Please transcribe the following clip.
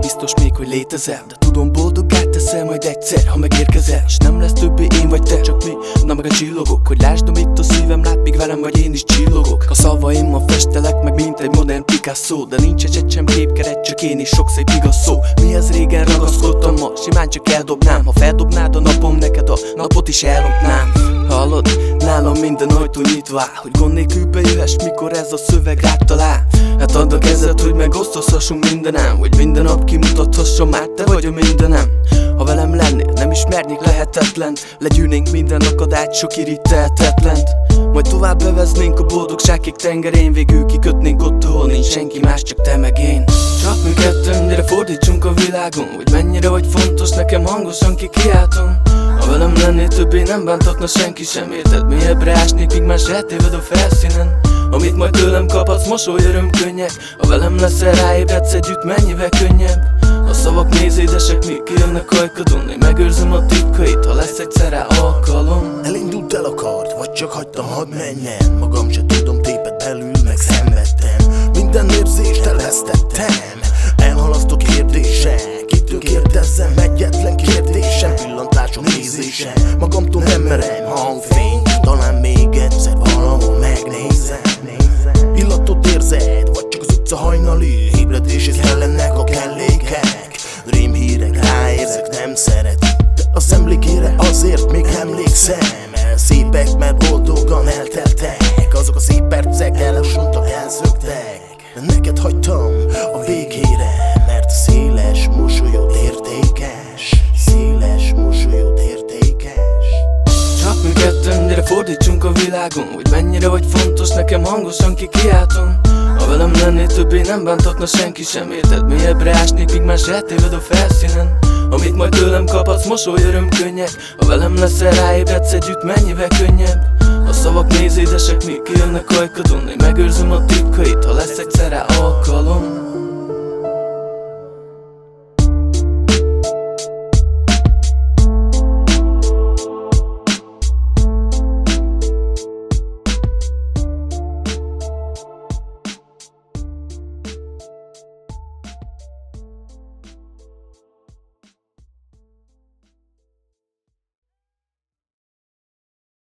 biztos még, hogy létezel. De tudom boldog teszel majd egyszer, ha megérkezel. És nem lesz többé én vagy te, csak mi, na meg a csillogok Hogy lásd, amit a szívem lát, míg velem vagy én is csillogok. A szavaimmal festelek meg, mint egy modern Picasso. De nincs egy sem képkeret, csak én is sok szép igaz szó Mihez régen ragaszkodtam ma, simán csak eldobnám. Ha feldobnád a napom, neked a napot is ellopnám nálam minden ajtó nyitva Hogy gond nélkül bejöhess, mikor ez a szöveg rád talál. Hát add a kezed, hogy megosztozhassunk mindenem Hogy minden nap kimutathassam már te vagy a mindenem. Ha velem lennél, nem ismernék lehetetlen Legyűnénk minden akadályt, sok irríteltetlent Majd tovább beveznénk a boldogságig tengerén Végül kikötnénk ott, ahol nincs senki más, csak te meg én. Csak mi ketten, gyere fordítsunk világon Hogy mennyire vagy fontos, nekem hangosan kikiáltom ha velem lennél többé nem bántatna senki sem érted? Mélyebbre ásnék, míg más eltéved a felszínen. Amit majd tőlem kaphatsz, mosoly öröm könnyek. Ha velem leszel, ráébredsz együtt, mennyivel könnyebb? A szavak mézédesek, még kijönnek ajkadon Én megőrzöm a titkait, ha lesz egyszer rá alkalom. Elindult el a kard, vagy csak hagytam, hadd menjen. Magam se tudom, tépet belül meg szenvedtem Minden érzést elvesztettem kérdezzem, egyetlen kérdésem Pillantásom nézése. Magamtól nem merem hangfény Talán még egyszer valahol megnézem. Illatot érzed, vagy csak az utca hajnali? Ébredéshez kellenek a kellékek. Rémhírek, ráérzek, nem szeret. De az emlékére azért még emlékszem szépek, mert boldogan elteltek. Azok a szép percek elosontak, elszöktek. Neked hagytam a végére gyere fordítsunk a világon? Hogy mennyire vagy fontos, nekem hangosan kikiáltom Ha velem lennél többé nem bántatna senki sem. Érted? Mélyebbre ásnék, míg más eltéved a felszínen. Amit majd tőlem kaphatsz, mosoly öröm könnyek Ha velem leszel, ráébredsz együtt, mennyivel könnyebb? A szavak mézédesek, még kijönnek ajkadon Én megőrzöm a titkait, ha lesz egyszer rá alkalom